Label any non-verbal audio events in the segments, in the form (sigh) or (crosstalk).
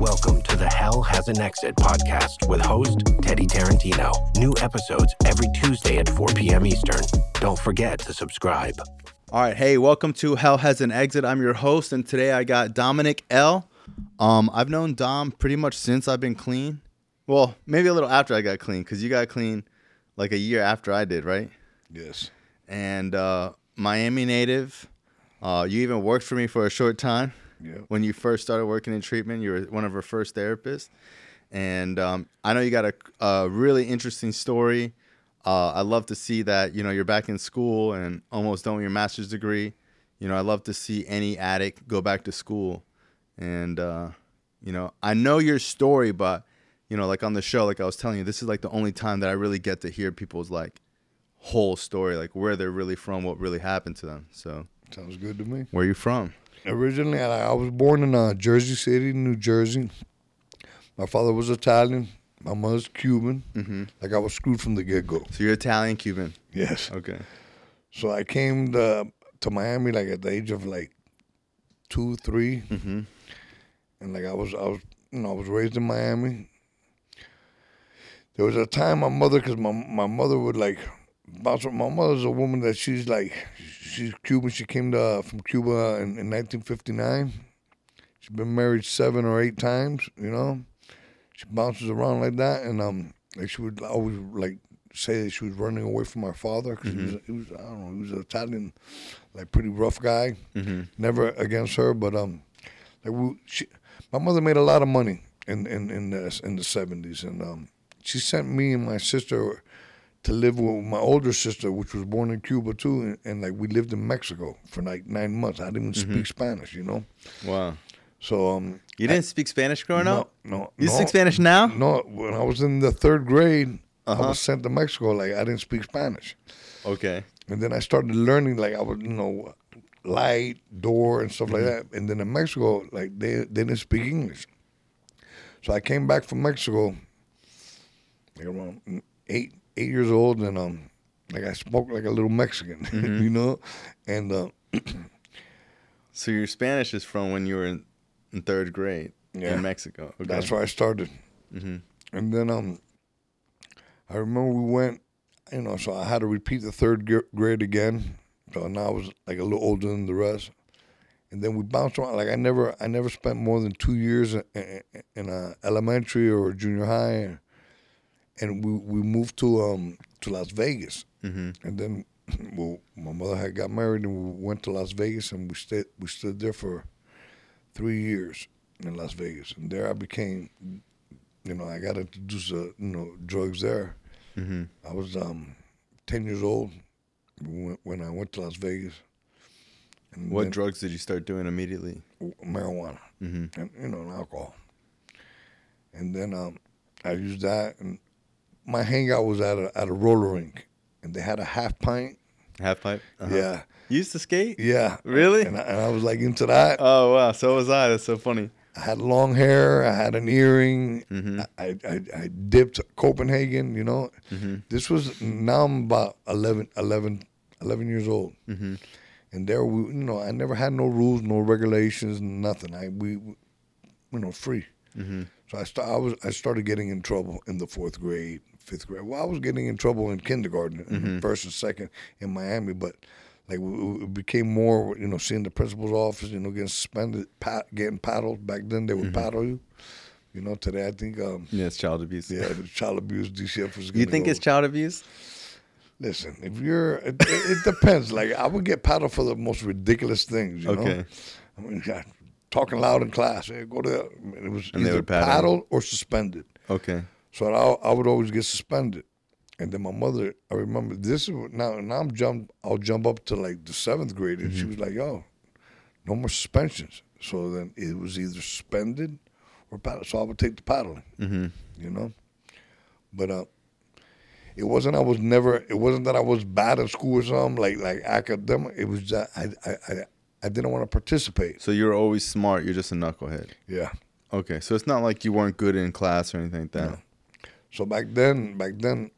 Welcome to the Hell Has an Exit podcast with host Teddy Tarantino. New episodes every Tuesday at 4 p.m. Eastern. Don't forget to subscribe. All right, hey, welcome to Hell Has an Exit. I'm your host, and today I got Dominic L. Um, I've known Dom pretty much since I've been clean. Well, maybe a little after I got clean, because you got clean like a year after I did, right? Yes. And uh, Miami native. Uh, you even worked for me for a short time. Yeah. When you first started working in treatment, you were one of her first therapists. And um, I know you got a, a really interesting story. Uh, I love to see that you know you're back in school and almost done with your master's degree. You know, I love to see any addict go back to school, and uh, you know, I know your story, but you know, like on the show, like I was telling you, this is like the only time that I really get to hear people's like whole story, like where they're really from, what really happened to them. So, Sounds good to me. where are you from? Originally, I, I was born in uh, Jersey City, New Jersey. My father was Italian. My mother's Cuban. Mm-hmm. Like I was screwed from the get go. So you're Italian Cuban. Yes. Okay. So I came to, to Miami like at the age of like two, three, Mm-hmm. and like I was, I was, you know, I was raised in Miami. There was a time my mother, cause my my mother would like bounce. My mother's a woman that she's like, she's Cuban. She came to from Cuba in, in 1959. She's been married seven or eight times. You know, she bounces around like that, and um, like she would always like say that she was running away from my father because he was, he was, I don't know, he was an Italian, like pretty rough guy. Mm-hmm. Never against her, but um, like we, she, my mother made a lot of money in in in the in the seventies, and um, she sent me and my sister to live with my older sister, which was born in Cuba too, and, and like we lived in Mexico for like nine months. I didn't even speak Spanish, you know. Wow. So um, You didn't speak Spanish growing no, up? no, You no, speak Spanish now? No, when I was in the third grade, Uh-huh. I was sent to Mexico. Like I didn't speak Spanish. Okay. And then I started learning, like I would, you know, light, door, and stuff like Mm-hmm. that. And then in Mexico, like they, they didn't speak English. So I came back from Mexico, like around eight eight years old, and um, like I spoke like a little Mexican, (laughs) Mm-hmm. you know, and uh, (clears throat) So your Spanish is from when you were in, in third grade Yeah. in Mexico. Okay. that's where I started. hmm And then um, I remember we went, you know, so I had to repeat the third gr- grade again. So now I was like a little older than the rest. And then we bounced around. Like I never, I never spent more than two years in, in, in a elementary or junior high. And we, we moved to um to Las Vegas. hmm And then, (laughs) well, my mother had got married, and we went to Las Vegas, and we stayed. We stood there for three years in Las Vegas, and there I became, you know, I got introduced to you know drugs there. hmm I was um, ten years old when I went to Las Vegas. And What drugs did you start doing immediately? Marijuana hmm and you know and alcohol. And then um, I used that, and my hangout was at a at a roller rink, and they had a half pint. Half pipe? Uh-huh. Yeah, You used to skate? yeah. Really? And I, and I was like into that. Oh, wow. So was I. That's so funny. I had long hair. I had an earring. hmm I, I, I dipped Copenhagen, you know. hmm This was, now I'm about 11, 11, 11 years old. hmm And there, we, you know, I never had no rules, no regulations, nothing. I, we, we you know, free. hmm So I, st- I, was, I started getting in trouble in the fourth grade, fifth grade. Well, I was getting in trouble in kindergarten, in first and second in Miami, but like we became more, you know, seeing the principal's office, you know, getting suspended, pat, getting paddled. Back then, they would paddle you. You know, today I think, um, Yeah, it's child abuse. yeah, child abuse DCF was. You think go- it's child abuse? Listen, if you're, it, it, it depends. Like I would get paddled for the most ridiculous things. You Okay. know, I mean, God, (laughs) talking loud in class. Hey, go to. The, It was And either paddle paddled or suspended. Okay. So I, I would always get suspended. And then my mother, I remember this is now. Now I'm jump. I'll jump up to like the seventh grade, and she was like, "Yo, no more suspensions." So then it was either suspended or paddle. So I would take the paddling, hmm you know. But uh, it wasn't. I was never. It wasn't that I was bad at school or something like like academic. It was that I I I, I didn't want to participate. So you're always smart. You're just a knucklehead. Yeah. Okay. So it's not like you weren't good in class or anything like that. No. So back then, back then,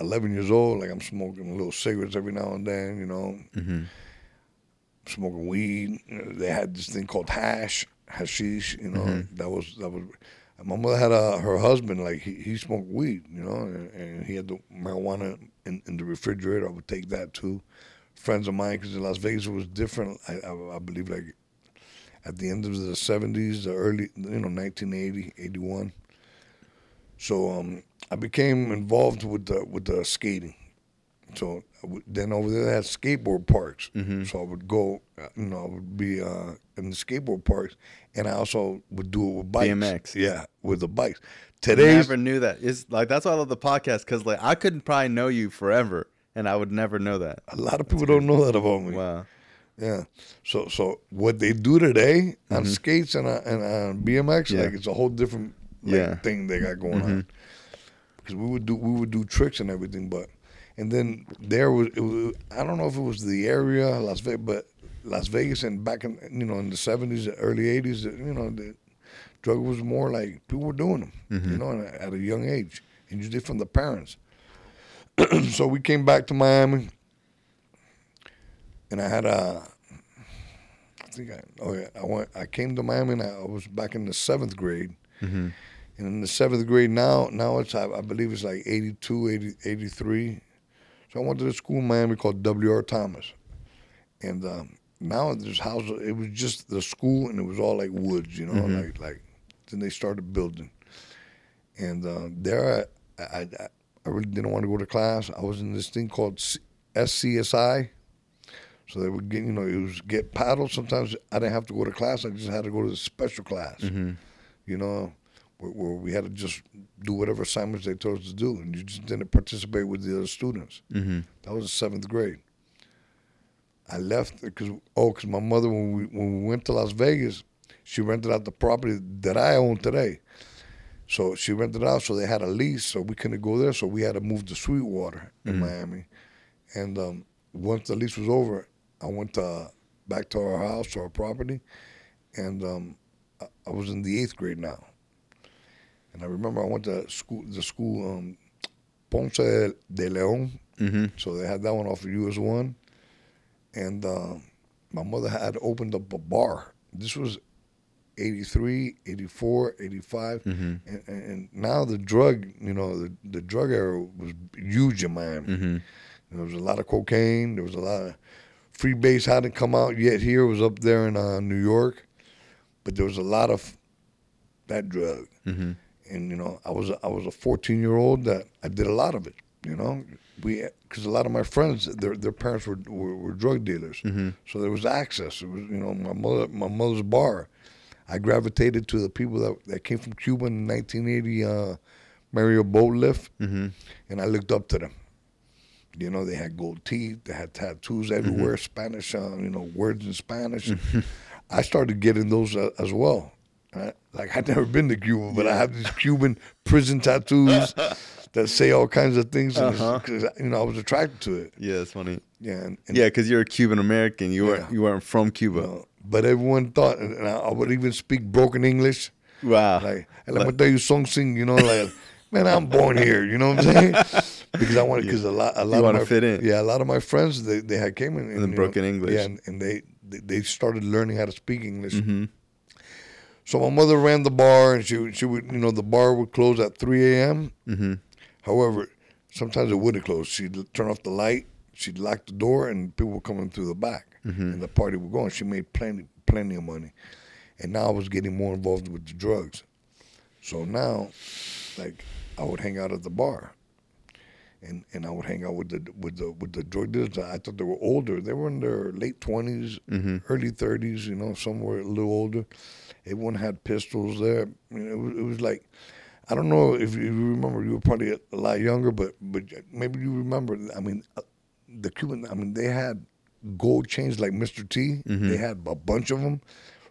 11 years old, like I'm smoking little cigarettes every now and then, you know, hmm smoking weed. You know, they had this thing called hash, hashish. You know, that was that was. My mother had a her husband like he, he smoked weed. You know, and, and he had the marijuana in, in the refrigerator. I would take that too. Friends of mine, because in Las Vegas it was different. I, I, I believe like at the end of the 70s, the early, you know, 1980, 81. So um, I became involved with the with the skating. So I then over there they had skateboard parks. So I would go, uh, you know, I would be uh, in the skateboard parks, and I also would do it with bikes. BMX. Yeah, with the bikes. I never knew that. It's like that's why I love the podcast because like I couldn't probably know you forever, and I would never know that. a lot of people don't know that about me. Wow. Yeah. So so what they do today on skates and uh, and on BMX, Mm-hmm. Yeah. like it's a whole different like, Yeah. Mm-hmm. thing they got going on. Because we would do we would do tricks and everything, but and then there was, it was I don't know if it was the area Las Vegas, but Las Vegas and back in you know in the seventies, early eighties, you know the drug was more like people were doing them, Mm-hmm. you know, at a young age, and you usually from the parents. (clears throat) so we came back to Miami, and I had a. I think I oh yeah I went I came to Miami and I, was back in the seventh grade, and in the seventh grade now now it's I, I believe it's like 82, 80, 83. So I went to the school in Miami called W.R. Thomas, and um, now this house, It was just the school and it was all like woods, you know, like like. Then they started building, and uh, there I, I I really didn't want to go to class. I was in this thing called C- SCSI. So they would get, you know, it was get paddled. Sometimes I didn't have to go to class. I just had to go to the special class. You know, where, where we had to just do whatever assignments they told us to do, and you just didn't participate with the other students. Mm-hmm. That was the seventh grade. I left because oh, because my mother when we when we went to Las Vegas, she rented out the property that I own today. So she rented it out, so they had a lease, so we couldn't go there. So we had to move to Sweetwater in Miami. And um, once the lease was over, I went to, back to our house, to our property, and um, I was in the eighth grade now. And I remember I went to school, the school um, Ponce de Leon, Mm-hmm. so they had that one off of US one, and uh, my mother had opened up a bar. This was 83, 84, 85, Mm-hmm. and, and, and now the drug, you know, the, the drug era was huge in Miami. Mm-hmm. There was a lot of cocaine. There was a lot of free base hadn't come out yet. Here it was up there in uh, New York, but there was a lot of that drug. Mm-hmm. And you know, I was a, I was a 14 year old that I did a lot of it. You know, we because a lot of my friends their their parents were were, were drug dealers, Mm-hmm. so there was access. It was you know my mother my mother's bar. I gravitated to the people that, that came from Cuba in 1980, uh, Mariel boat lift, Mm-hmm. and I looked up to them. You know, they had gold teeth, they had tattoos everywhere, Spanish, uh, you know, words in Spanish. I started getting those uh, as well. Like I'd never been to Cuba, but I have these Cuban prison tattoos (laughs) that say all kinds of things. and Uh-huh. you know, I was attracted to it. Yeah, it's funny. Yeah, and, and Yeah, because you're a Cuban American. You weren't Yeah. you weren't from Cuba. you know, but everyone thought, and I, I would even speak broken English. Wow. Like, and me tell you, song sing, you know, like, (laughs) man, I'm born here, you know what I'm saying? (laughs) Because I wanted, because a lot, a lot of wanna my, fit in. Yeah, a lot of my friends, they, they had came in, And you broken English. Yeah, and, and they, they they started learning how to speak English. mm-hmm. So my mother ran the bar, and she she would, you know, the bar would close at 3 a.m. Mm-hmm. However, sometimes it wouldn't close. She'd turn off the light, she'd lock the door, and people were coming through the back, and the party would go. And she made plenty, plenty of money. And now I was getting more involved with the drugs. So now, like, I would hang out at the bar, and and I would hang out with the with the with the drug dealers. I thought they were older. They were in their late 20s, early thirties. You know, some were a little older. Everyone had pistols there. You know, it, was, it was like I don't know if you remember. You were probably a lot younger, but but maybe you remember. I mean, uh, the Cuban. I mean, they had gold chains like Mr. T. They had a bunch of them,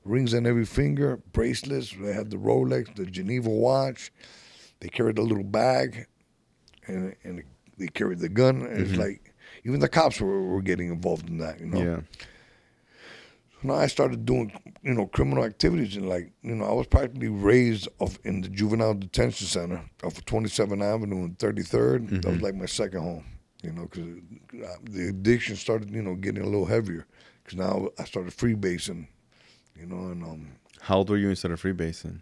rings on every finger, bracelets. They had the Rolex, the Geneva watch. They carried a little bag, and and they carried the gun. And It's like even the cops were, were getting involved in that. You know. Yeah. Now I started doing, you know, criminal activities and like, you know, I was practically raised off in the juvenile detention center off of 27th Avenue and 33rd. That was like my second home, you know, because the addiction started, you know, getting a little heavier. Because now I started freebasing, you know, and um, How old were you when you started freebasing?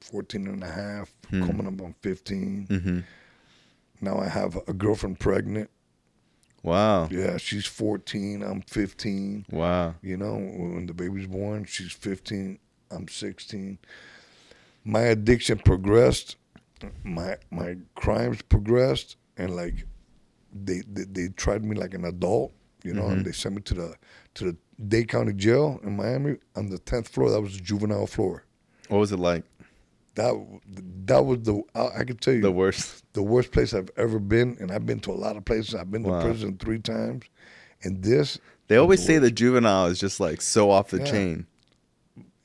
14 and a half, Hmm. coming up on 15. Mm-hmm. Now I have a girlfriend pregnant. Wow. Yeah, she's 14. I'm 15. Wow. You know, when the baby's born, she's 15. I'm 16. My addiction progressed. My my crimes progressed, and like they they, they tried me like an adult. You know, and mm-hmm. they sent me to the to the Dade County Jail in Miami on the 10th floor. That was the juvenile floor. What was it like? That that was the I, I could tell you The worst. the worst place I've ever been, and I've been to a lot of places. I've been to prison three times, and this They always the say the juvenile is just like so off the Yeah. chain.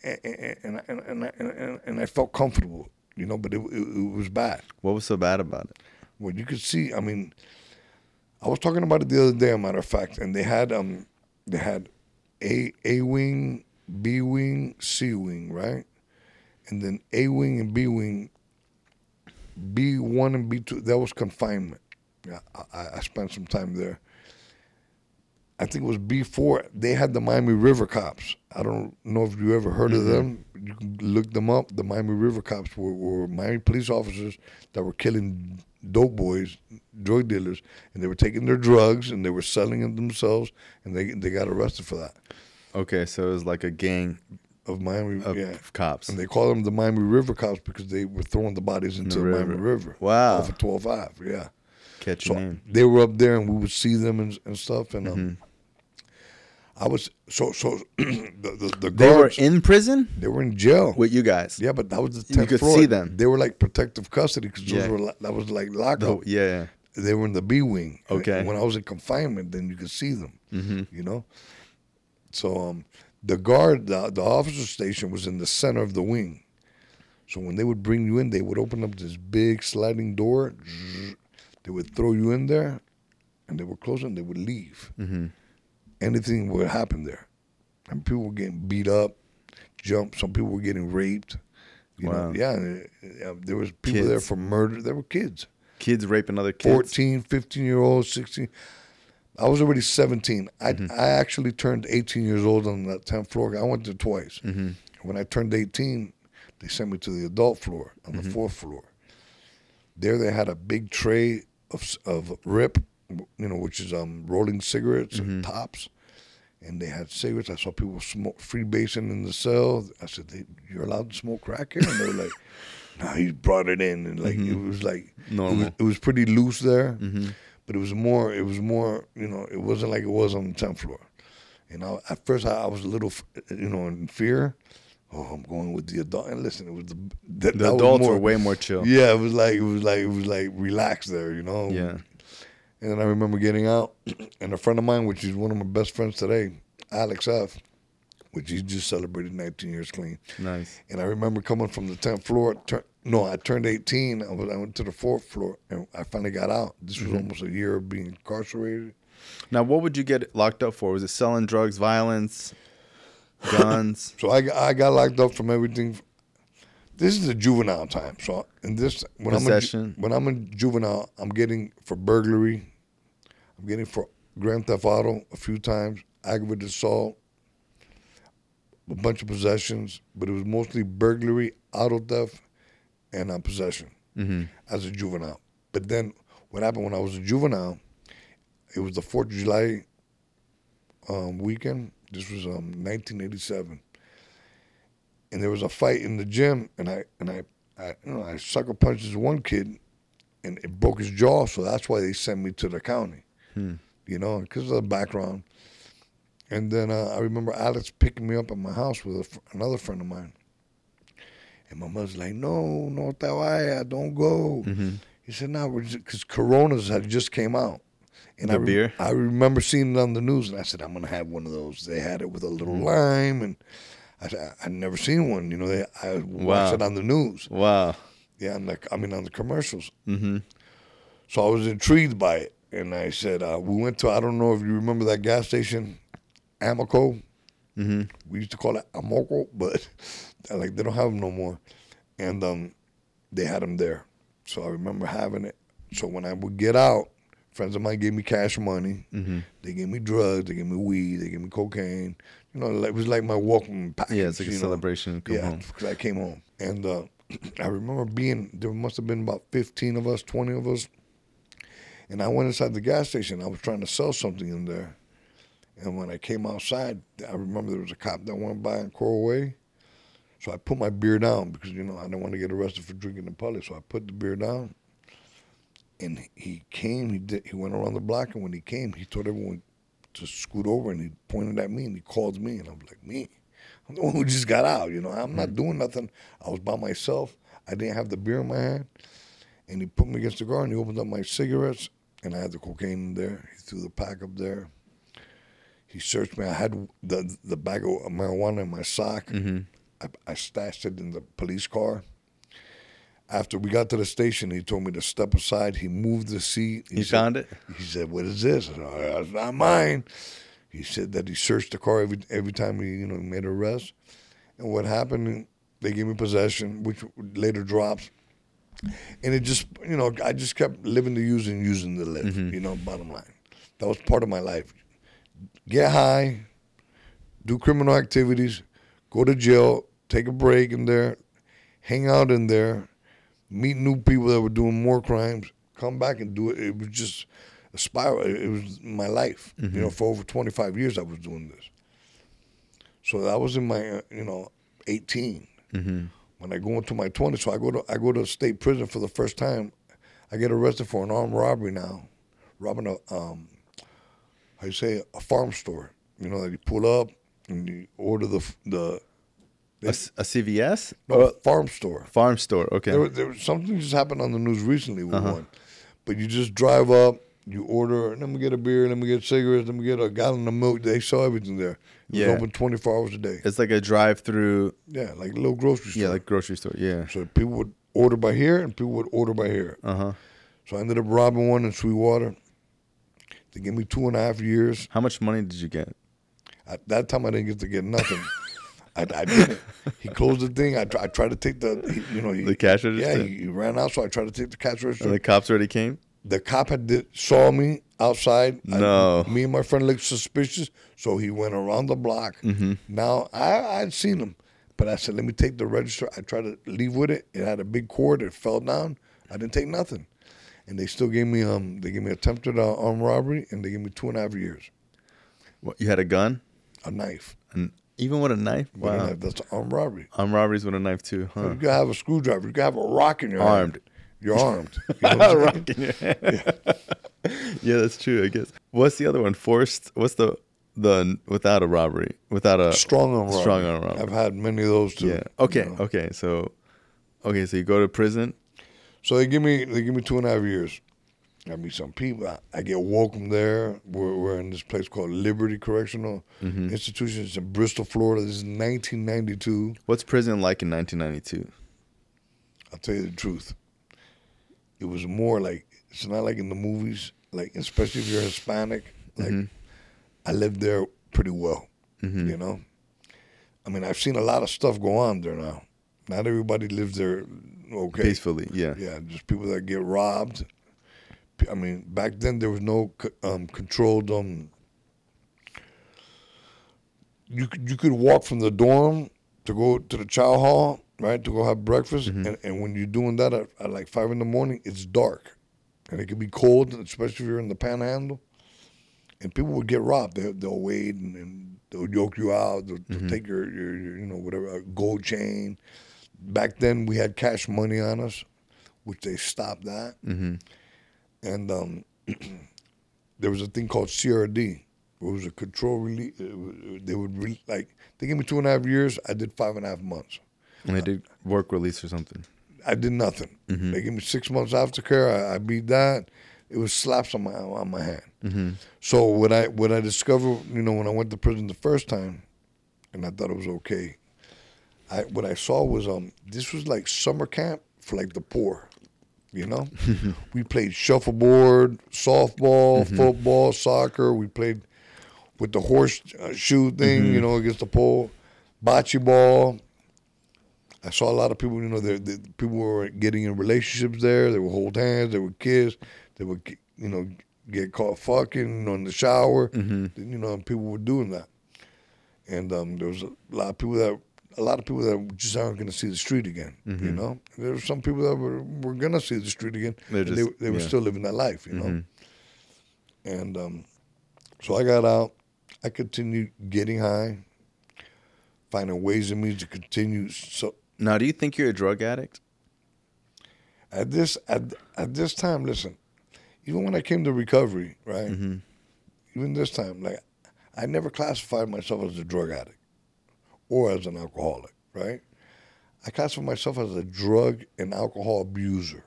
and and and, and, and, and, and I felt comfortable, you know, but it, it it was bad. What was so bad about it? Well, you could see. I mean, I was talking about it the other day. A matter of fact, and they had um they had a a wing, B wing, C wing, right, and then A wing and B wing. B one and B two that was confinement. Yeah, I, I spent some time there. I think it was B four. They had the Miami River Cops. I don't know if you ever heard of mm-hmm. them. You can look them up. The Miami River Cops were, were Miami police officers that were killing dope boys, drug dealers, and they were taking their drugs and they were selling them themselves, and they they got arrested for that. Okay, so it was like a gang Of Miami, of yeah. cops. And they call them the Miami River Cops because they were throwing the bodies into the, the Miami river. River. Wow. Off of 12 Ave, yeah. Catch So name. they were up there and we would see them and, and stuff. And um, Mm-hmm. I was, so, so (clears throat) the, the, the They were in prison they were in jail. with you guys. Yeah, but that was the You could floor. see them. They were like protective custody because Yeah. were that was like lockup. The- yeah. They were in the B wing. And Okay. When I was in confinement, then you could see them. Mhm. You know. So um, the guard, the, the officer station was in the center of the wing. So when they would bring you in, they would open up this big sliding door. They would throw you in there, and they would close it. and They would leave. Mhm. Anything would happen there, and people were getting beat up, jumped. Some people were getting raped. You Wow. know, yeah, there was people there for murder. There were kids. Kids raping other kids. 14, 15 year olds, 16. I was already 17. I, Mm-hmm. I actually turned 18 years old on that 10th floor. I went there twice. Mm-hmm. When I turned 18, they sent me to the adult floor on Mm-hmm. the fourth floor. There they had a big tray of, of RIP, you know, which is um, rolling cigarettes Mm-hmm. and tops. And they had cigarettes. I saw people smoke freebasing in the cell. I said, they, "You're allowed to smoke crack here?" And they were like, (laughs) "No, he brought it in." And like it was like it was, Mm-hmm. It was pretty loose there, Mm-hmm. But it was more. It was more. You know, it wasn't like it was on the tenth floor. You know, at first I, I was a little, you know, in fear. Oh, I'm going with the adult. And listen, it was the that, The that was adults more- were way more chill. Yeah, it was like it was like it was like relaxed there. You know. Yeah. And then I remember getting out, (clears throat) and a friend of mine, which is one of my best friends today, Alex F., which he just celebrated 19 years clean. Nice. And I remember coming from the 10th floor. Tur- no, I turned 18. I, was, I went to the fourth floor, and I finally got out. This was mm-hmm. almost a year of being incarcerated. Now, what would you get locked up for? Was it selling drugs, violence, guns? (laughs) So I, got- I got locked up from everything. This is the juvenile time. So in this, when I'm a, when I'm a juvenile, I'm getting for burglary. I'm getting for grand theft auto a few times, aggravated assault, a bunch of possessions, but it was mostly burglary, auto theft, and uh, possession mm-hmm. as a juvenile. But then what happened when I was a juvenile, it was the 4th of July um, weekend. This was um, 1987. And there was a fight in the gym, and I and I, I you know I sucker punched this one kid, and it broke his jaw. So that's why they sent me to the county, Hmm. you know, because of the background. And then uh, I remember Alex picking me up at my house with fr- another friend of mine. And my mother's like, no, no te don't go. Mm-hmm. He said, no, because Coronas had just came out. And The I, re- beer? I remember seeing it on the news, and I said, I'm going to have one of those. They had it with a little Mm. lime, and I said, I- I'd never seen one. You know, they, I Wow. watched it on the news. Wow. Yeah, and the, I mean, on the commercials. Mm-hmm. So I was intrigued by it. And I said, uh, we went to, I don't know if you remember that gas station, Amoco. Mm-hmm. We used to call it Amoco, but (laughs) like they don't have them no more. And um, they had them there. So I remember having it. So when I would get out, friends of mine gave me cash money. Mm-hmm. They gave me drugs. They gave me weed. They gave me cocaine. you know, it was like my welcome package. Yeah, it's like a know? celebration. Come yeah, because I came home, and uh, (clears throat) I remember being there. Must have been about fifteen of us, twenty of us, and I went inside the gas station. I was trying to sell something in there, and when I came outside, I remember there was a cop that went by on Coral Way. So I put my beer down because you know I don't want to get arrested for drinking in public. So I put the beer down, and he came. He did. He went around the block, and when he came, he told everyone to scoot over, and he pointed at me, and he called me, and I'm like, me. I'm the one who just got out. You know, I'm not mm-hmm. doing nothing. I was by myself. I didn't have the beer in my hand, and he put me against the car, and he opened up my cigarettes, and I had the cocaine in there. He threw the pack up there. He searched me. I had the the bag of marijuana in my sock. Mm-hmm. I, I stashed it in the police car. After we got to the station, he told me to step aside. He moved the seat. He said- found it? He said, "What is this?" I said, "Oh, "That's not mine." He said that he searched the car every every time he you know made an arrest. And what happened? They gave me possession, which later drops. And it just you know I just kept living to use and using to live. Mm-hmm. You know, bottom line, that was part of my life. Get high, do criminal activities, go to jail, take a break in there, hang out in there, meet new people that were doing more crimes, come back and do it. It was just a spiral. It was my life. You know, for over 25 years I was doing this. So that was in my, uh, you know, 18. When I go into my 20s, so I go to I go to state prison for the first time. I get arrested for an armed robbery now, robbing a um, how you say a farm store. You know that you pull up and you order the f- A, a CVS? no, Or farm store. farm store. Okay. There, was- there was something just happened on the news recently with Uh-huh. one, but you just drive up, you order, and let me get a beer, let me get cigarettes, let me get a gallon of milk. They sell everything there. It was Yeah. open twenty four hours a day. It's like a drive-through. Yeah, like a little grocery store. Yeah, like grocery store. Yeah. so people would order by here and people would order by here. Uh huh. So I ended up robbing one in Sweetwater. They gave me two and a half years. How much money did you get? At that time, I didn't get to get nothing. (laughs) I, I didn't. He closed the thing. I, try, I tried to take the, he, you know, he, The cash Yeah, register? he, he ran out, so I tried to take the cash register. And the cops already came. the cop had did, saw me outside. I- No. me and my friend looked suspicious, so he went around the block. Mm-hmm. Now I I'd seen him, but I said, "Let me take the register." I tried to leave with it. It had a big cord. It fell down. I didn't take nothing, and they still gave me um they gave me attempted uh, armed robbery, and they gave me two and a half years. What, you had a gun? A knife. And even with a knife? With a Wow. knife. That's armed robbery. Armed robberies with a knife too, huh? You gotta have a screwdriver. You gotta have a rock in your Armed. hand. You're armed. (laughs) You know Rock in your hand. (laughs) yeah, that's true. I guess. What's the other one? Forced. What's the the without a robbery? Without a Strong arm. Strong arm robbery. I've had many of those too. Yeah. Okay. you know. Okay. So, okay. So you go to prison. So they give me they give me two and a half years. I meet some people. I, I get welcome there. We're, we're in this place called Liberty Correctional Mm-hmm. Institution. It's in Bristol, Florida. This is 1992. What's prison like in 1992? I'll tell you the truth. It was more like it's not like in the movies. Like especially if you're Hispanic. Like Mm-hmm. I lived there pretty well. You know. I mean, I've seen a lot of stuff go on there now. Not everybody lives there okay. Peacefully. Yeah. Yeah, just people that get robbed. I mean, back then there was no um, controlled. Um, you could you could walk from the dorm to go to the chow hall, right, to go have breakfast, and, and when you're doing that at, at like five in the morning, it's dark, and it can be cold, especially if you're in the panhandle. And people would get robbed. They, they'll wait and, and they'll yoke you out. They'll, they'll take your, your, your, you know, whatever, gold chain. Back then, we had cash money on us, which they stopped that. Mm-hmm. And um, (clears throat) there was a thing called CRD. It was a control release. They would re- like they gave me two and a half years. I did five and a half months. And they did work release or something. I did nothing. They gave me six months aftercare. I, I beat that. It was slaps on my on my hand. Mm-hmm. So what I what I discovered, you know, when I went to prison the first time, and I thought it was okay. I what I saw was um this was like summer camp for like the poor, you know. we played shuffleboard, softball, football, soccer. We played with the horse uh, shoe thing, you know, against the pole, bocce ball. I saw a lot of people, you know, they, they, people were getting in relationships there. They would hold hands, they would kiss, they would, you know, get caught fucking on the shower. You know, and people were doing that. and um, there was a lot of people that a lot of people that just aren't going to see the street again. You know, there were some people that were were going to see the street again. Just- they they were yeah. still living that life. You know, and um, so I got out. I continued getting high, finding ways and means to continue. So Now, do you think you're a drug addict? at this at at this time, listen, even when I came to recovery, right? Mm-hmm. Even this time, like I never classified myself as a drug addict or as an alcoholic, right? I classify myself as a drug and alcohol abuser.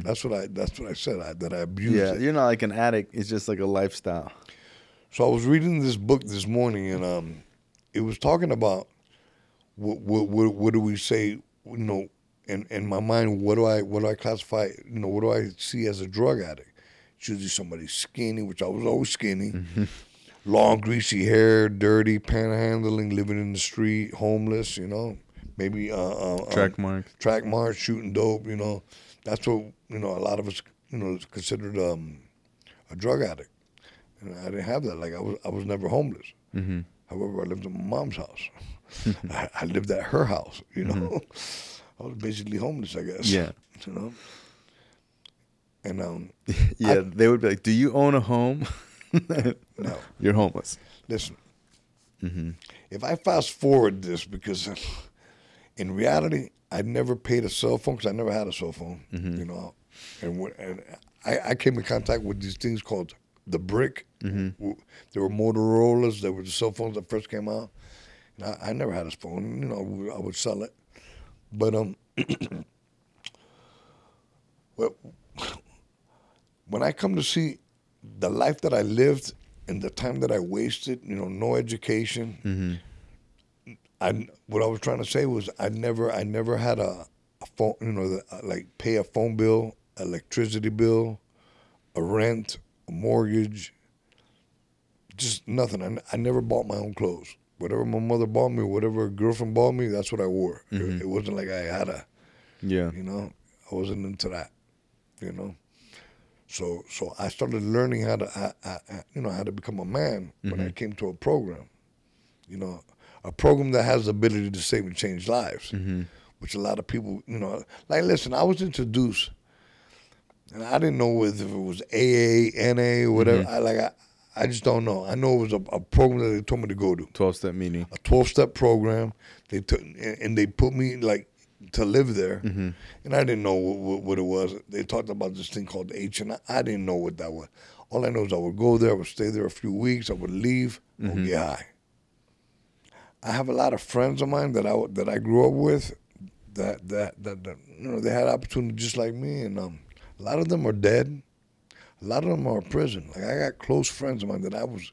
That's what I that's what I said. I, that I abused Mm-hmm. Yeah, it. you're not like an addict. It's just like a lifestyle. So I was reading this book this morning, and um, it was talking about what what what, what do we say? You know, in in my mind, what do I what do I classify? You know, what do I see as a drug addict? It's usually somebody skinny, which I was always skinny, long greasy hair, dirty, panhandling, living in the street, homeless. You know, maybe uh, uh, um, Track marks. track march, shooting dope. You know, that's what you know. A lot of us, you know, is considered um, a drug addict, and I didn't have that. Like I was, I was never homeless. Mm-hmm. However, I lived in my mom's house. (laughs) I, I lived at her house. You know, (laughs) I was basically homeless, I guess. Yeah. (laughs) You know, and um, Yeah, they would be like, "Do you own a home?" (laughs) no, you're homeless. listen. Mm-hmm. If I fast forward this, because (laughs) in reality, I never paid a cell phone because I never had a cell phone. Mm-hmm. You know, and when, and I, I came in contact with these things called the brick. Mm-hmm. There were Motorola's. There were the cell phones that first came out. And I, I never had a phone. You know, I would sell it, but um, (clears throat) well, (laughs) when I come to see the life that I lived and the time that I wasted, you know, no education. Mm-hmm. I what I was trying to say was I never I never had a, a phone, you know, the, uh, like pay a phone bill, electricity bill, a rent, a mortgage, just nothing. I, I never bought my own clothes. Whatever my mother bought me, whatever a girlfriend bought me, that's what I wore. It, it wasn't like I had a Yeah. you know i wasn't into that you know so so i started learning how to I, I, I- you know how to become a man when i mm-hmm. came to a program. You know a program that has the ability to save and change lives mm-hmm. which a lot of people you know like listen i was introduced and i didn't know if it was aa na whatever. Mm-hmm. I like I, I just don't know. I know it was a, a program that they told me to go to. Twelve step meeting. a 12 step program. They took and and they put me like to live there, and I didn't know what, what, what it was. They talked about this thing called H, and I, I didn't know what that was. All I know is I would go there, I would stay there a few weeks, I would leave, I would get high. I have a lot of friends of mine that I that I grew up with, that that that, that you know they had opportunity just like me, and um, a lot of them are dead. A lot of them are in prison. Like I got close friends of mine that I was,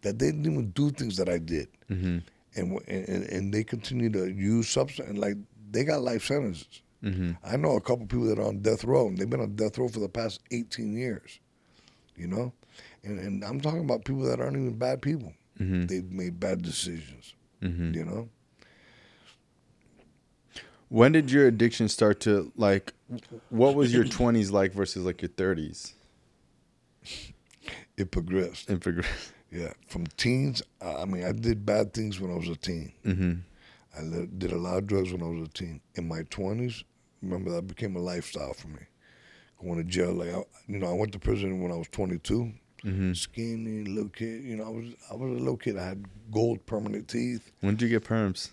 that they didn't even do things that I did, Mm-hmm. and and, and they continue to use substance and like they got life sentences. Mm-hmm. I know a couple people that are on death row, and they've been on death row for the past 18 years. You know, and and I'm talking about people that aren't even bad people. Mm-hmm. They've made bad decisions. Mm-hmm. You know, When did your addiction start to like? What was your twenties like versus like your thirties? it progressed. It progressed. Yeah, from teens. I I mean, I did bad things when I was a teen. I did a lot of drugs when I was a teen. In my twenties, remember that became a lifestyle for me. Going to jail, like I, you know, I went to prison when I was 22. Mm-hmm. Skinny little kid, you know, I was I was a little kid. I had gold permanent teeth. When did you get perms?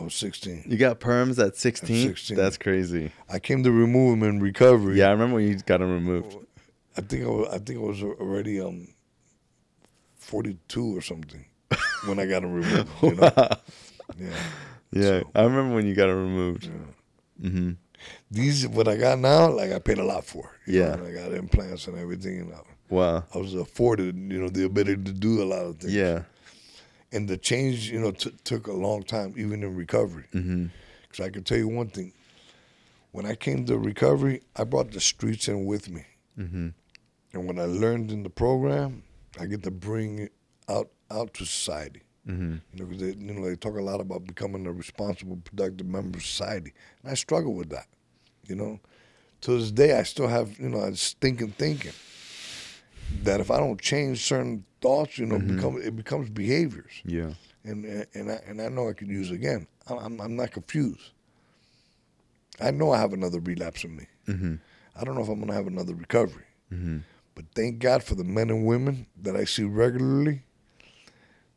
I was 16. You got perms at sixteen. 16. That's crazy. I came to remove them in recovery. Yeah, I remember when you got them removed. I think I was I think I was already um 42 or something when I got them removed. You know? (laughs) Yeah. Yeah, So- I remember when you got it removed. yeah. Mm-hmm. These what I got now, like I paid a lot for. know, Yeah. and I got implants and everything, and I, Wow. I was afforded, you know, the ability to do a lot of things. Yeah. And the change, you know, t- took a long time, even in recovery. Mm-hmm. Because I can tell you one thing: when I came to recovery, I brought the streets in with me, Mm-hmm. and when I learned in the program, I get to bring it out out to society. Mm-hmm. You know, because they, you know, they talk a lot about becoming a responsible, productive member of society, and I struggle with that. You know, to this day, I still have you know a stinking thinking that if I don't change certain thoughts, you know, become it becomes behaviors, Yeah. and and I, and I know I can use again. I'm I'm not confused. I know I have another relapse in me. Mm-hmm. I don't know if I'm gonna have another recovery. Mm-hmm. But thank God for the men and women that I see regularly.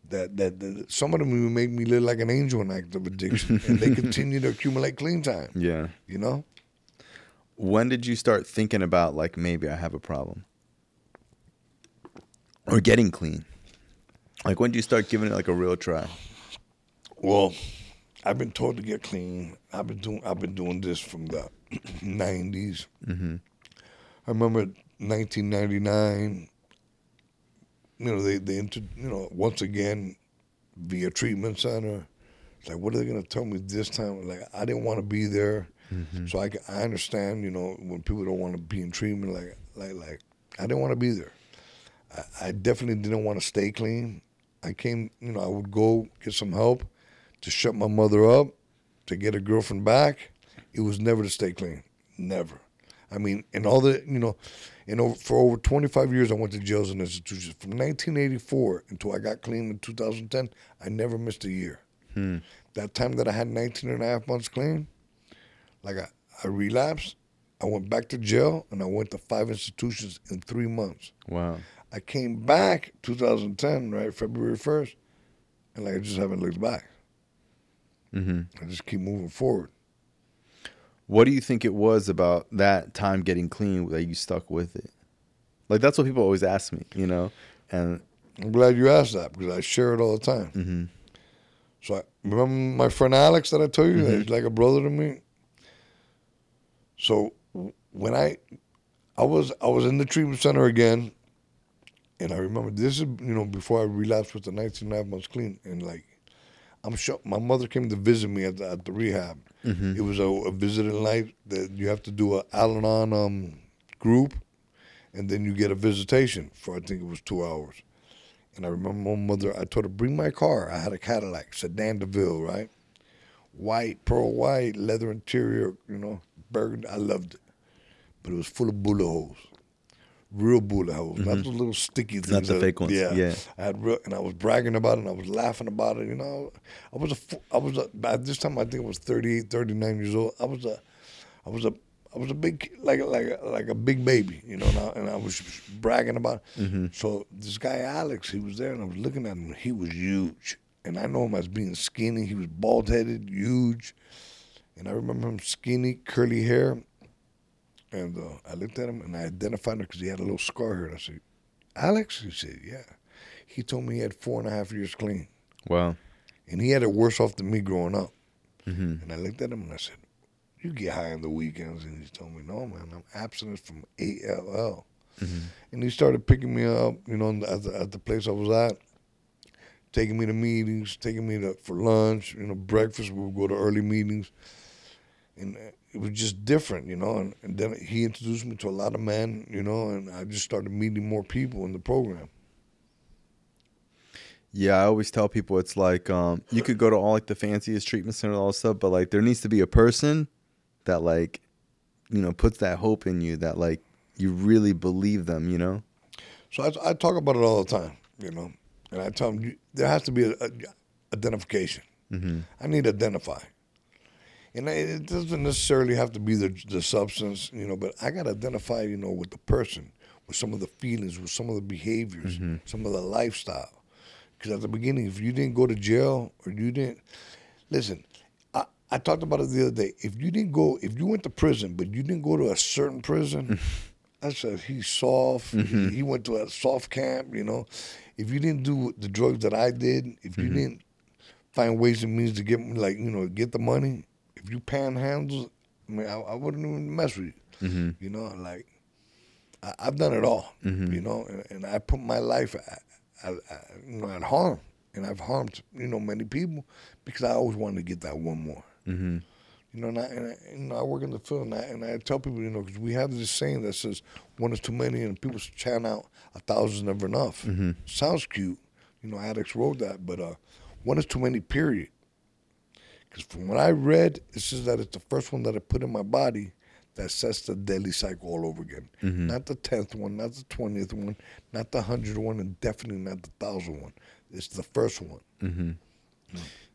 That, that that some of them even make me live like an angel in active addiction, and they (laughs) continue to accumulate clean time. Yeah. You know, When did you start thinking about like maybe I have a problem? Or getting clean? Like when did you start giving it like a real try? Well, I've been told to get clean. I've been doing I've been doing this from the (clears throat) '90s. Mm-hmm. I remember 1999. You know, they they inter, you know once again via treatment center. It's like, what are they gonna tell me this time? Like, I didn't want to be there, mm-hmm. so I, I understand. You know, when people don't want to be in treatment, like like like I didn't want to be there. I, I definitely didn't want to stay clean. I came, you know, I would go get some help to shut my mother up, to get a girlfriend back. It was never to stay clean, never. I mean, and all the, you know, and over, for over 25 years, I went to jails and institutions. From 1984 until I got clean in 2010, I never missed a year. Hmm. That time that I had 19 and a half months clean, like I, I relapsed, I went back to jail, and I went to five institutions in three months. Wow. I came back 2010, right, February 1st, and like I just haven't looked back. Mm-hmm. I just keep moving forward. What do you think it was about that time getting clean that you stuck with it? Like that's what people always ask me, you know? And I'm glad you asked that because I share it all the time. mm-hmm. So I remember my friend Alex that I told you, that Mhm. he's like a brother to me. So when I, I was I was in the treatment center again, and I remember this is you know before I relapsed with the 19 and a half months clean, and like, I'm sure my mother came to visit me at the, at the rehab. Mm-hmm. It was a, a visiting night that you have to do a Al-Anon um, group, and then you get a visitation for I think it was two hours. And I remember my mother, I told her, bring my car. I had a Cadillac, sedan DeVille, right? White, pearl white, leather interior, you know, burgundy. I loved it. But it was full of bullet holes. Real bullet holes, not Mhm. those little sticky things. Not the that- fake ones. Yeah. Yeah. I had real, and I was bragging about it, and I was laughing about it. You know, I was a, I was a, at this time I think I was 38, 39 years old. I was a, I was a, I was a big like like like a big baby, you know, and I, and I was bragging about. It. Mm-hmm. So this guy Alex, he was there, and I was looking at him. He was huge, and I know him as being skinny. He was bald headed, huge, and I remember him skinny, curly hair. And uh, I looked at him and I identified him because he had a little scar here. And I said, Alex? He said, Yeah. He told me he had four and a half years clean. Wow. And he had it worse off than me growing up. Mm-hmm. And I looked at him and I said, You get high on the weekends. And he told me, No, man, I'm abstinent from ALL. Mm-hmm. And he started picking me up, you know, at the, at the place I was at, taking me to meetings, taking me to for lunch, you know, breakfast. We would go to early meetings, and uh, it was just different, you know. And, and then he introduced me to a lot of men, you know, and I just started meeting more people in the program. Yeah, I always tell people it's like um, you could go to all like the fanciest treatment center and all this stuff, but like there needs to be a person that like you know puts that hope in you that like you really believe them, you know. So I, I talk about it all the time, you know, and I tell them there has to be a, a identification. Mm-hmm. I need to identify. And I- it doesn't necessarily have to be the the substance, you know, but I got to identify, you know, with the person, with some of the feelings, with some of the behaviors, mm-hmm. some of the lifestyle. Because at the beginning, if you didn't go to jail or you didn't, listen, I, I talked about it the other day. If you didn't go, if you went to prison, but you didn't go to a certain prison, (laughs) I said he's soft. He, mm-hmm. he went to a soft camp, you know. If you didn't do the drugs that I did, if you mm-hmm. didn't find ways and means to get like you know get the money. If you panhandle, I mean, I, I wouldn't even mess with you. Mm-hmm. You know, like I, I've done it all. Mhm. You know, and, and I put my life you know at harm, and I've harmed you know many people because I always wanted to get that one more. Mm-hmm. You know, and I, and I, you know, I work in the field, and I, and I tell people, you know, because we have this saying that says one is too many, and people chant out a thousand is never enough. Mhm. Sounds cute, you know. Addicts wrote that, but uh, one is too many. Period. Because from what I read, it says that it's the first one that I put in my body that sets the daily cycle all over again. Mhm. Not the tenth one, not the twentieth one, not the hundredth one, and definitely not the thousand one. It's the first one. Mm-hmm.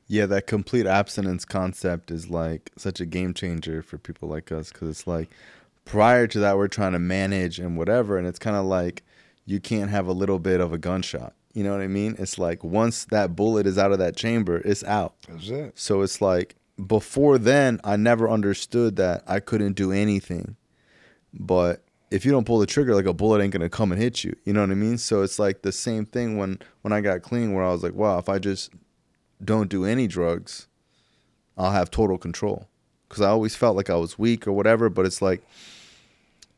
Yeah, that complete abstinence concept is like such a game changer for people like us because it's like prior to that we're trying to manage and whatever, and it's kind of like you can't have a little bit of a gunshot. You know what I mean? It's like once that bullet is out of that chamber, it's out. That's it. So it's like before then, I never understood that I couldn't do anything. But if you don't pull the trigger, like a bullet ain't gonna come and hit you. You know what I mean? So it's like the same thing when when I got clean, where I was like, wow, if I just don't do any drugs, I'll have total control. Because I always felt like I was weak or whatever. But it's like,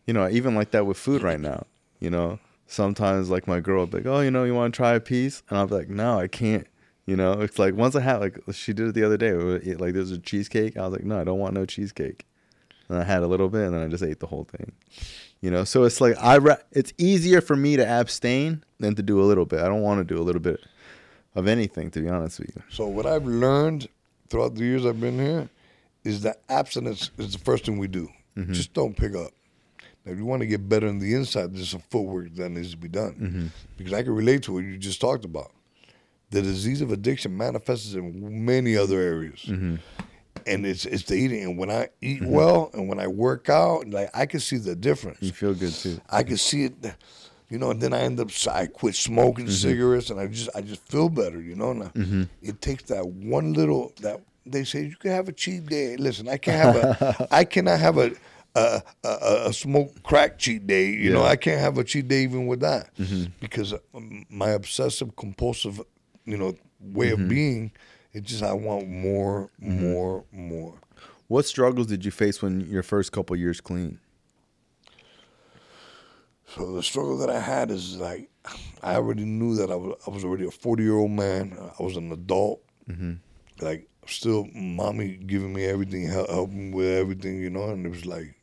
you know, even like that with food right now. You know, sometimes like my girl will be like, oh, you know, you want to try a piece, and I'll be like, no, I can't. You know, it's like once I had like she did it the other day. Like there's a cheesecake. I was like, no, I don't want no cheesecake. And I had a little bit, and then I just ate the whole thing. You know, so it's like I ra- it's easier for me to abstain than to do a little bit. I don't want to do a little bit of anything, to be honest with you. So what I've learned throughout the years I've been here is that abstinence is the first thing we do. Mm-hmm. Just don't pick up. Now, if you want to get better on the inside, there's some footwork that needs to be done. Mm-hmm. Because I can relate to what you just talked about. The disease of addiction manifests in many other areas. Mm-hmm. And it's it's the eating. And when I eat well and when I work out, like I can see the difference. You feel good too. I can see it, you know. And then I end up I quit smoking Mm-hmm. cigarettes, and I just I just feel better, you know. And I- It takes that one little that they say you can have a cheat day. Listen, I can't have a (laughs) I cannot have a a, a, a smoke crack cheat day. You know, I can't have a cheat day even with that mm-hmm. because um, my obsessive compulsive, you know, way of mm-hmm. being. It's just I want more, mm-hmm. more, more. What struggles did you face when your first couple years clean? So the struggle that I had is like I already knew that I was I was already a forty year old man. I was an adult. Like still, mommy giving me everything, helping with everything, you know. And it was like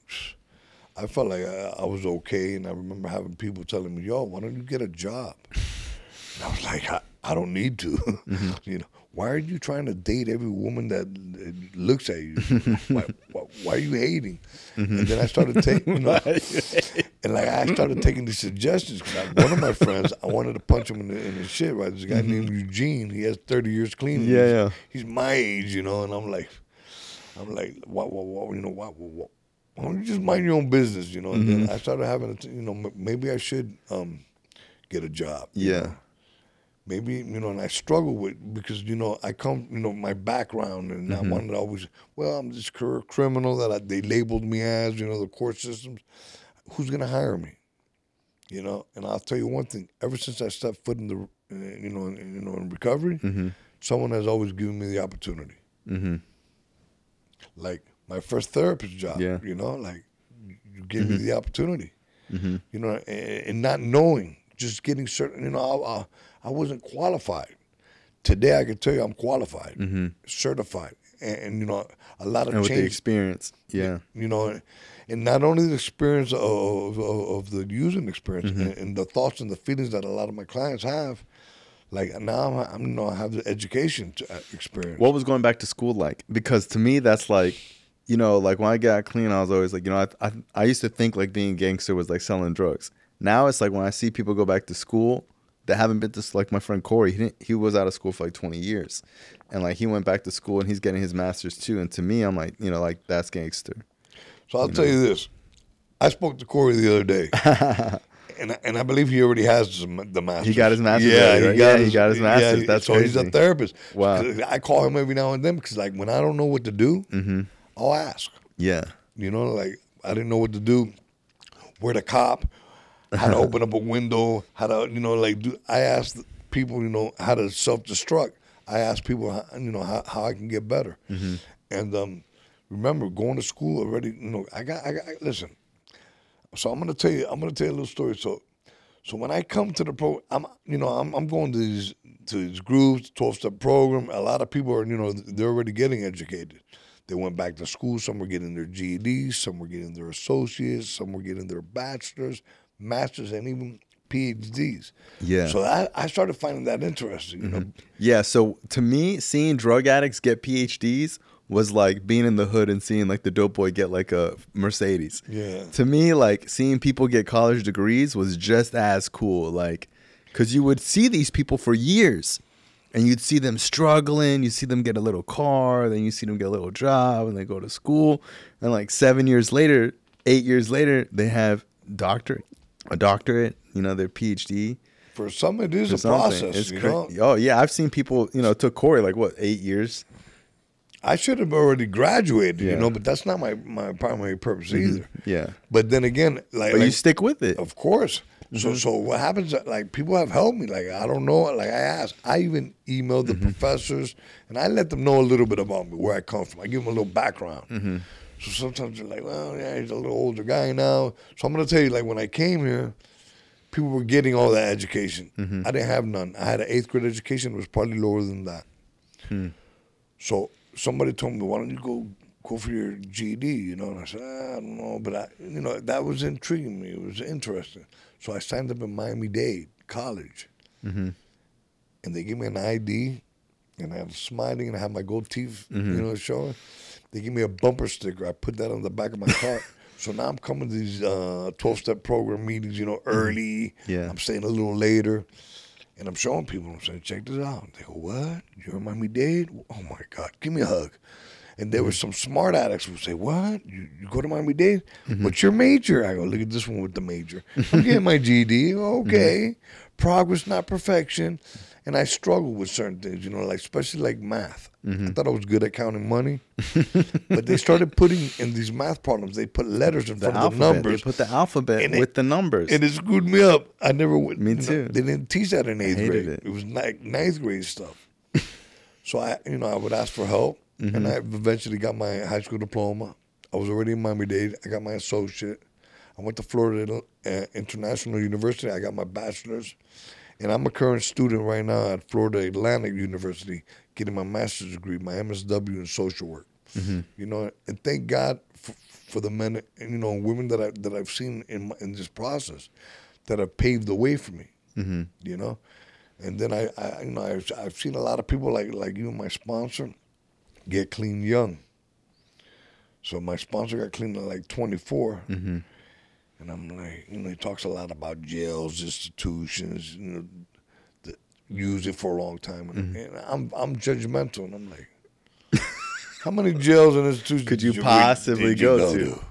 I felt like I, I was okay. And I remember having people telling me, "Yo, why don't you get a job?" And I was like, I, I don't need to. (laughs) you know, why are you trying to date every woman that looks at you? (laughs) why, why, why are you hating? And then I started taking, you know, (laughs) and like I started taking these suggestions one of my friends, I wanted to punch him in, the, in his shit. Right, this guy named Eugene. He has thirty years clean. Yeah, he's, yeah. He's my age, you know, and I'm like, I'm like, what, what, what, you know, what, what, what? Why don't you just mind your own business, you know? And then I started having, a, you know, m- maybe I should um, get a job. you Yeah. know? maybe you know, and I struggle with because you know I come, you know, my background, and I wanted to always, well, I'm this cr- criminal that I, they labeled me as, you know, the court systems. Who's gonna hire me? You know, and I'll tell you one thing: ever since I stepped foot in the, uh, you know, in, you know, in recovery, someone has always given me the opportunity. Mm-hmm. Like my first therapist job, Yeah. you know, like you gave me the opportunity you know, and, and not knowing, just getting certain, you know, I, I, I wasn't qualified. Today, I can tell you I'm qualified, certified, and, and, you know, a lot of And with the change, experience, yeah. you know, and not only the experience of, of, of the using experience Mm-hmm. and, and the thoughts and the feelings that a lot of my clients have. Like now, I'm, I'm you know, I have the education to, uh, experience. What was going back to school like? Because to me, that's like, you know, like when I got clean, I was always like, you know, I, I, I used to think like being a gangster was like selling drugs. Now it's like when I see people go back to school that haven't been to like my friend Corey, he didn't, he was out of school for like 20 years, and like he went back to school and he's getting his master's too. And to me, I'm like, you know, like that's gangster. So I'll tell you this. I spoke to Corey the other day. (laughs) and, I, and I believe he already has the master's. He got his master's Yeah, already, he got Yeah, he his, got his master's. he- That's so he's a therapist. Wow. I call him every now and then because like when I don't know what to do, Mm-hmm. I'll ask. Yeah. You know, like I didn't know what to do, where to cop, how to (laughs) open up a window, how to you know like do. I asked people, you know, how to self destruct. I asked people, how, you know, how, how I can get better. And um, remember, going to school already. You know, I got, I got. Listen, so I'm gonna tell you, I'm gonna tell you a little story. So, so when I come to the pro, I'm, you know, I'm, I'm going to these to these groups, 12 step program. A lot of people are, you know, they're already getting educated. They went back to school. Some were getting their GEDs, some were getting their associates, some were getting their bachelors, masters, and even PhDs. Yeah. So I, I started finding that interesting. You know, mm-hmm. Yeah, so to me, seeing drug addicts get PhDs was like being in the hood and seeing like the dope boy get like a Mercedes. Yeah. To me, like seeing people get college degrees was just as cool. Like, because you would see these people for years and you'd see them struggling. You see them get a little car, then you see them get a little job, and they go to school. And like seven years later, eight years later, they have doctorate, a doctorate. You know, their PhD. For some, it is a something. process. It's you cra- know, Oh yeah, I've seen people. You know, it took Corey like what eight years. I should have already graduated. Yeah. Mm-hmm. You know, but that's not my my primary purpose either. Yeah, But then again, like, but you stick with it. Of course. Mm-hmm. So so what happens? Like people have helped me. Like I don't know. Like I asked. I even emailed Mm-hmm. the professors, and I let them know a little bit about me, where I come from. I give them a little background. Mm-hmm. So sometimes they're like, "Well, yeah, he's a little older guy now." So I'm gonna tell you, like when I came here, people were getting all that education. Mm-hmm. I didn't have none. I had an eighth grade education. It was probably lower than that. Hmm. So somebody told me, "Why don't you go go for your GD? You know, and I said, "Ah, "I don't know," but I, you know, that was intriguing me. It was interesting. So I signed up in Miami Dade College, Mm-hmm. and they gave me an ID, and I was smiling, and I had my gold teeth, Mm-hmm. you know, showing. They gave me a bumper sticker. I put that on the back of my car. (laughs) So now I'm coming to these uh, 12-step program meetings, you know, early. Yeah. I'm staying a little later. And I'm showing people, I'm saying, check this out. They go, what? You're in Miami Dade? Oh my God, give me a hug. And there were mm-hmm. some smart addicts who would say, what? You, you go to Miami Dade? Mm-hmm. What's your major? I go, look at this one with the major. I'm (laughs) getting my GD. Okay. Mm-hmm. Progress, not perfection. And I struggle with certain things, you know, like especially like math. I thought I was good at counting money. (laughs) but they started putting in these math problems, they put letters in The front of the numbers. They put the alphabet And it- with the numbers. And it screwed me up. I never went. Me you know, too. they didn't teach that in eighth grade. it. was like ninth grade stuff. (laughs) so I, you know, I would ask for help, Mm-hmm. and I eventually got my high school diploma. I was already in Miami Dade. I got my associate. I went to Florida uh, International University. I got my bachelor's, and I'm a current student right now at Florida Atlantic University, getting my master's degree, my MSW in social work. Mm-hmm. You know, and thank God for, for the men and you know women that I that I've seen in my, in this process that have paved the way for me. Mm-hmm. You know, and then I, I you know I've, I've seen a lot of people like like you, my sponsor, get clean young. So my sponsor got clean at like 24. Mm-hmm. And I'm like, you know, he talks a lot about jails, institutions, you know, that use it for a long time. And, and I'm I'm judgmental, and I'm like, (laughs) how many jails and institutions Could you did possibly you go to?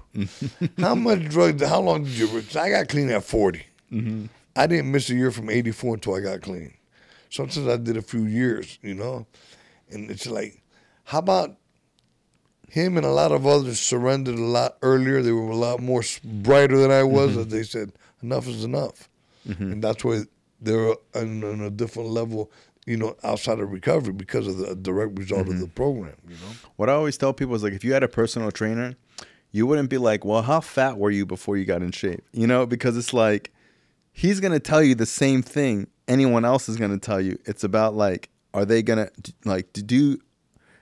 (laughs) how much drugs? How long did you? I got clean at 40. Mm-hmm. I didn't miss a year from 84 until I got clean. Sometimes I did a few years, you know, and it's like, how about him and a lot of others surrendered a lot earlier. They were a lot more brighter than I was. Mm-hmm. As they said, enough is enough, mm-hmm. and that's why they're on, on a different level, you know, outside of recovery because of the direct result of the mm-hmm. program. You know, What I always tell people is like, if you had a personal trainer, you wouldn't be like, well, how fat were you before you got in shape? You know, because it's like, he's going to tell you the same thing anyone else is going to tell you. It's about like, are they going to, like, do you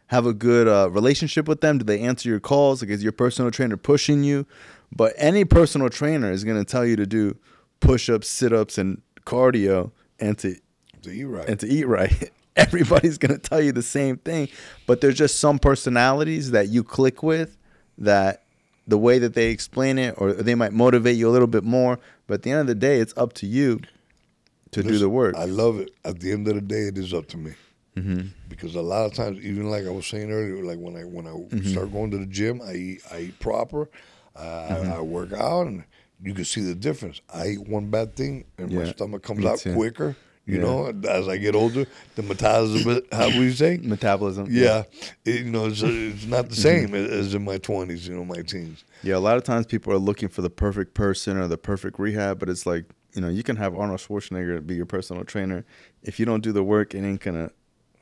have a good uh, relationship with them? Do they answer your calls? Like, is your personal trainer pushing you? But any personal trainer is going to tell you to do push ups, sit ups, and cardio and to so you're right. and to eat right. (laughs) Everybody's going to tell you the same thing, but there's just some personalities that you click with that the way that they explain it or they might motivate you a little bit more, but at the end of the day it's up to you to do the work. I love it. At the end of the day, it is up to me. Mm-hmm. Because a lot of times, even like I was saying earlier, like when I when I Mm-hmm. start going to the gym, I eat I eat proper, uh, Mm-hmm. I, I work out, and you can see the difference. I eat one bad thing, and my stomach comes me out too. quicker. You Yeah. know, as I get older, the metabolism. How would you say? Metabolism. Yeah, it, you know, it's, it's not the Mm-hmm. same as in my twenties. You know, my teens. Yeah, a lot of times people are looking for the perfect person or the perfect rehab, but it's like, you know, you can have Arnold Schwarzenegger be your personal trainer. If you don't do the work, it ain't going to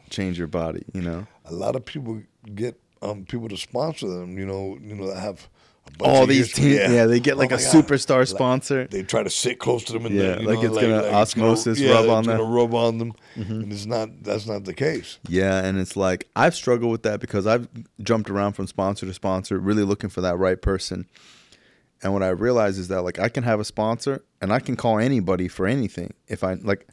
change your body, you know? A lot of people get um, people to sponsor them. You know, you know, that have. A bunch All of these teams, yeah. they get Oh like a God. superstar Like, sponsor. they try to sit close to them and Yeah, then, you like know, it's gonna osmosis yeah, rub on it's them. Mm-hmm. rub on them, and it's not. That's not the case. Yeah, and it's like I've struggled with that because I've jumped around from sponsor to sponsor, really looking for that right person. And what I realize is that like I can have a sponsor and I can call anybody for anything if I like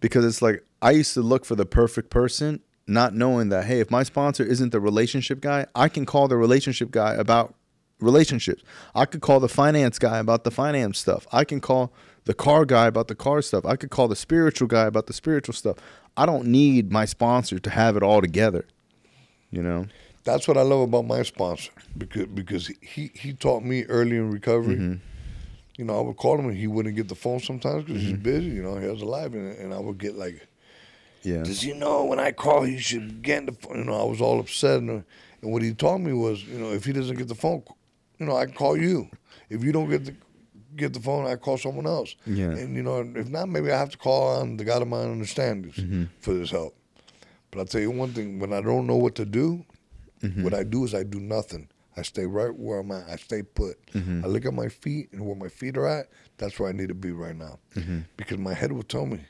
because it's like I used to look for the perfect person, not knowing that hey, if my sponsor isn't the relationship guy, I can call the relationship guy about relationships. I could call the finance guy about the finance stuff. I can call the car guy about the car stuff. I could call the spiritual guy about the spiritual stuff. I don't need my sponsor to have it all together. You know? That's what I love about my sponsor because because he he taught me early in recovery. Mm-hmm. You know, I would call him and he wouldn't get the phone sometimes because Mm-hmm. he's busy. You know, he has a life, and, and I would get like, Yeah. "Does he know when I call he should get the phone?" You know, I was all upset, and, and what he taught me was, you know, if he doesn't get the phone, you know, I can call you. If you don't get the get the phone, I call someone else. Yeah. And you know, if not, maybe I have to call on the God of my understandings Mm-hmm. for this help. But I'll tell you one thing: when I don't know what to do, Mm-hmm. what I do is I do nothing. I stay right where I'm at. I stay put. Mm-hmm. I look at my feet and where my feet are at. That's where I need to be right now. Mm-hmm. Because my head will tell me,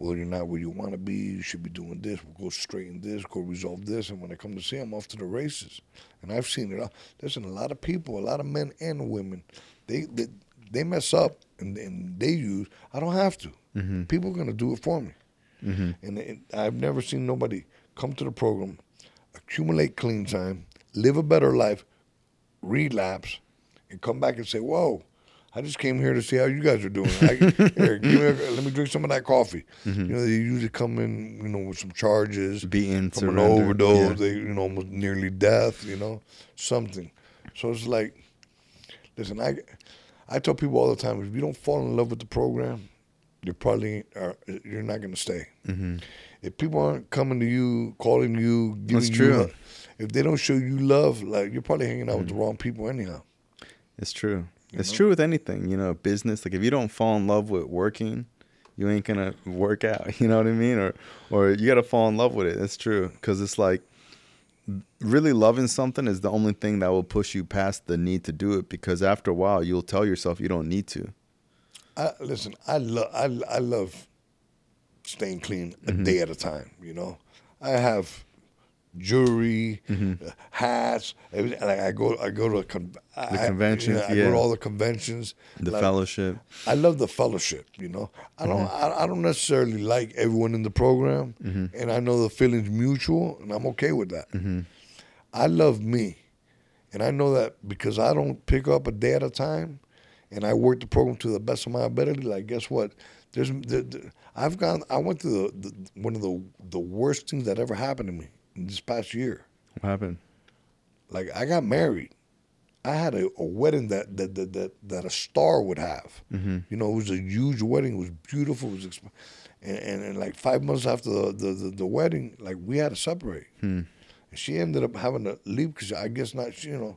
well, you're not where you want to be. You should be doing this. We'll go straighten this. Go resolve this. And when I come to see, I'm off to the races. And I've seen it. Listen, a lot of people, a lot of men and women, they they, they mess up and, and they use. I don't have to. Mm-hmm. People are gonna do it for me. Mm-hmm. And it, I've never seen nobody come to the program, accumulate clean time, live a better life, relapse, and come back and say, "Whoa, I just came here to see how you guys are doing. I, (laughs) here, give me a, let me drink some of that coffee." Mm-hmm. You know, they usually come in, you know, with some charges, Beaten, from an overdose, yeah. they, you know, almost nearly death, you know, something. So it's like, listen, I, I tell people all the time, if you don't fall in love with the program, you're probably are, uh, you're not going to stay. Mm-hmm. If people aren't coming to you, calling you, giving That's true. love- if they don't show you love, like you're probably hanging out with the mm-hmm. wrong people anyhow. It's true. It's know? true with anything, you know, business. Like if you don't fall in love with working, you ain't gonna work out. (laughs) You know what I mean? Or, or you gotta fall in love with it. That's true. Because it's like really loving something is the only thing that will push you past the need to do it. Because after a while, you'll tell yourself you don't need to. I listen. I love. I, I love staying clean a Mm-hmm. day at a time. You know, I have jewelry, Mm-hmm. uh, hats. everything. Like I go. I go to con- I- conventions, I, yeah. go to all the conventions. The Like, fellowship. I love the fellowship. You know, I don't. I, I don't necessarily like everyone in the program, and I know the feeling's mutual, and I'm okay with that. I love me, and I know that because I don't pick up a day at a time, and I work the program to the best of my ability. Like, guess what? There's, there, there- I've gone. I went through the, the one of the the worst things that ever happened to me this past year. What happened? Like, I got married. I had a, a wedding that that, that that that a star would have. Mm-hmm. You know, it was a huge wedding. It was beautiful. It was, exp- and, and, and like five months after the, the, the, the wedding, like we had to separate. Hmm. And she ended up having to leave because I guess not. she, You know,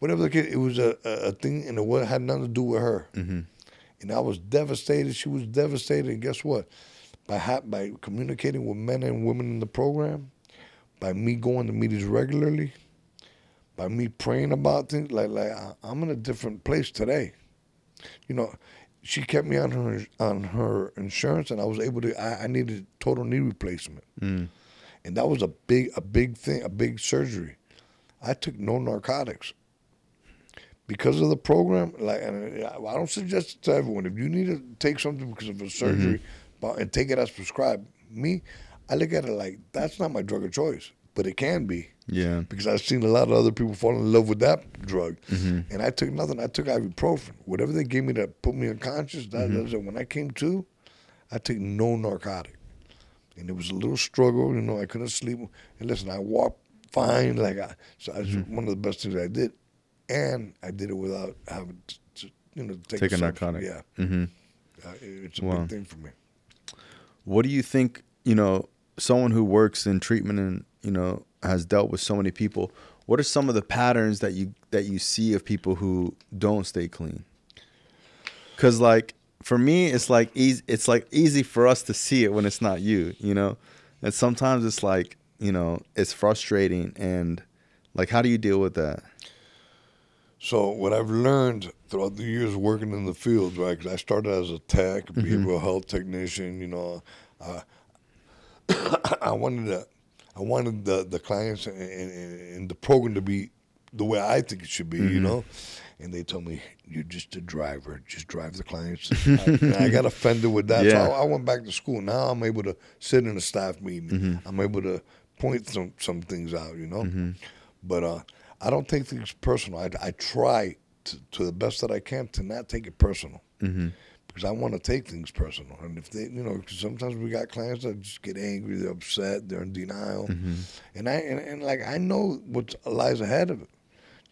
whatever the case, it was a, a, a thing, and it had nothing to do with her. Mm-hmm. And I was devastated. She was devastated. And guess what? By ha- by communicating with men and women in the program, by me going to meetings regularly, by me praying about things like like I- I'm in a different place today. You know, she kept me on her on her insurance, and I was able to. I, I needed total knee replacement, mm. and that was a big a big thing, a big surgery. I took no narcotics because of the program. Like, and uh, I don't suggest it to everyone. If you need to take something because of a mm-hmm. surgery, but and take it as prescribed, me, I look at it like that's not my drug of choice, but it can be Yeah. because I've seen a lot of other people fall in love with that drug, and I took nothing. I took ibuprofen, whatever they gave me to put me unconscious. That, that was it. When I came to, I took no narcotic, and it was a little struggle. You know, I couldn't sleep. And listen, I walked fine. Like I, so it's one of the best things I did, and I did it without having to, to you know, take, Take a narcotic. Yeah, hmm uh, it- it's a Wow. big thing for me. What do you think, you know, someone who works in treatment and, you know, has dealt with so many people, what are some of the patterns that you that you see of people who don't stay clean? Cuz like for me it's like easy it's like easy for us to see it when it's not you, you know? And sometimes it's like, you know, it's frustrating and like how do you deal with that? So what I've learned throughout the years working in the field, right? Because I started as a tech, behavioral health technician. You know, uh, (coughs) I wanted to, I wanted the the clients and, and, and the program to be the way I think it should be. You mm-hmm. know, and they told me you're just a driver, just drive the clients. (laughs) and I got offended with that, Yeah. so I, I went back to school. Now I'm able to sit in a staff meeting. Mm-hmm. I'm able to point some some things out. You know, mm-hmm. but uh, I don't take things personal. I, I try to, to the best that I can to not take it personal. Because I want to take things personal, and if they, you know, 'cause sometimes we got clients that just get angry, they're upset, they're in denial, Mm-hmm. and I and, and like I know what lies ahead of it.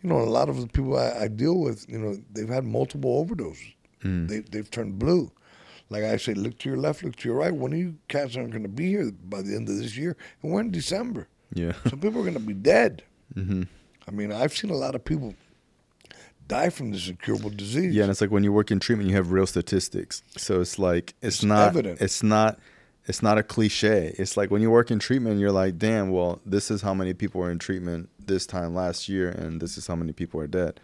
You know, a lot of the people I, I deal with, you know, they've had multiple overdoses. Mm. They they've turned blue. Like I say, look to your left, look to your right. When of you cats aren't going to be here by the end of this year, and we're in December. Yeah. Some people are going to be dead. Mm-hmm. I mean, I've seen a lot of people die from this incurable disease. Yeah, and it's like when you work in treatment, you have real statistics. So it's like it's, It's not evident. it's not it's not a cliche. It's like when you work in treatment, you're like, damn, well, this is how many people were in treatment this time last year, and this is how many people are dead.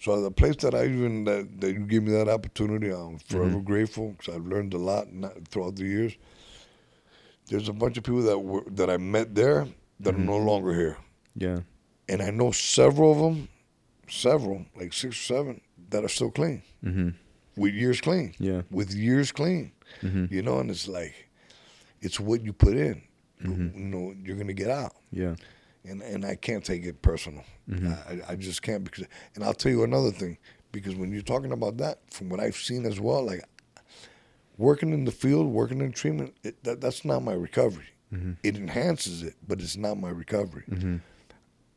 So the place that I even that, that you gave me that opportunity, I'm forever Mm-hmm. grateful because I've learned a lot throughout the years. There's a bunch of people that were that I met there that Mm-hmm. are no longer here, Yeah. and I know several of them, several like six or seven that are still clean, Mm-hmm. with years clean, Yeah. with years clean. Mm-hmm. You know, and it's like, it's what you put in. Mm-hmm. You know, you're gonna get out. Yeah. and and I can't take it personal. Mm-hmm. I, I just can't because. And I'll tell you another thing because when you're talking about that, from what I've seen as well, like working in the field, working in treatment, it, that that's not my recovery. Mm-hmm. It enhances it, but it's not my recovery.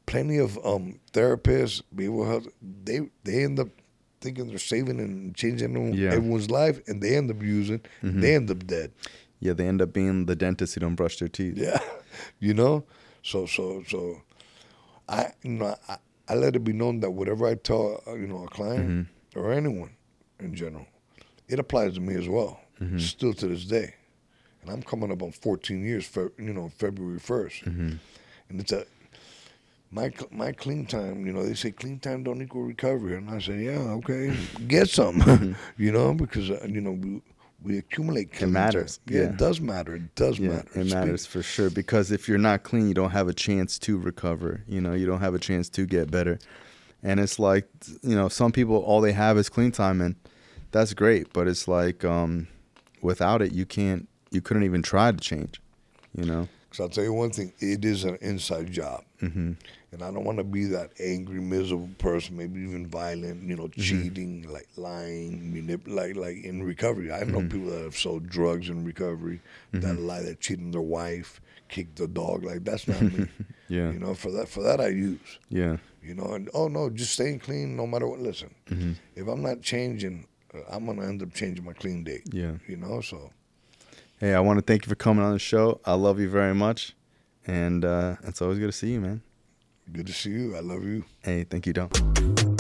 Mm-hmm. Plenty of um, therapists, behavioral health, they they end up thinking they're saving and changing Yeah. everyone's life, and they end up using, they end up dead. Yeah, they end up being the dentist who don't brush their teeth. Yeah, (laughs) you know. So so so, I you know I, I let it be known that whatever I tell uh, you know a client or anyone in general, it applies to me as well. Still to this day, and I'm coming up on 14 years. Fe- you know February 1st, and it's a my my clean time. You know they say clean time don't equal recovery, and I say yeah okay get some, (laughs) (laughs) you know because uh, you know we. We accumulate. clean time. matters, Yeah, yeah. it does matter. It does Yeah, matter. it Speak- matters for sure because if you're not clean, you don't have a chance to recover. You know, you don't have a chance to get better. And it's like, you know, some people all they have is clean time, and that's great. But it's like, um, without it, you can't, you couldn't even try to change. You know. Because I'll tell you one thing, it is an inside job. hmm And I don't want to be that angry, miserable person, maybe even violent, you know, cheating, like lying, manip- like like in recovery. I know people that have sold drugs in recovery, that lie, that cheat on their wife, kick the dog. Like that's not me. (laughs) Yeah. You know, for that for that I use. Yeah. You know, and oh no, just staying clean no matter what. Listen, if I'm not changing, uh, I'm gonna end up changing my clean date. Yeah. You know, so Hey, I want to thank you for coming on the show. I love you very much, and uh, it's always good to see you, man. Good to see you. I love you. Hey, thank you, Dom.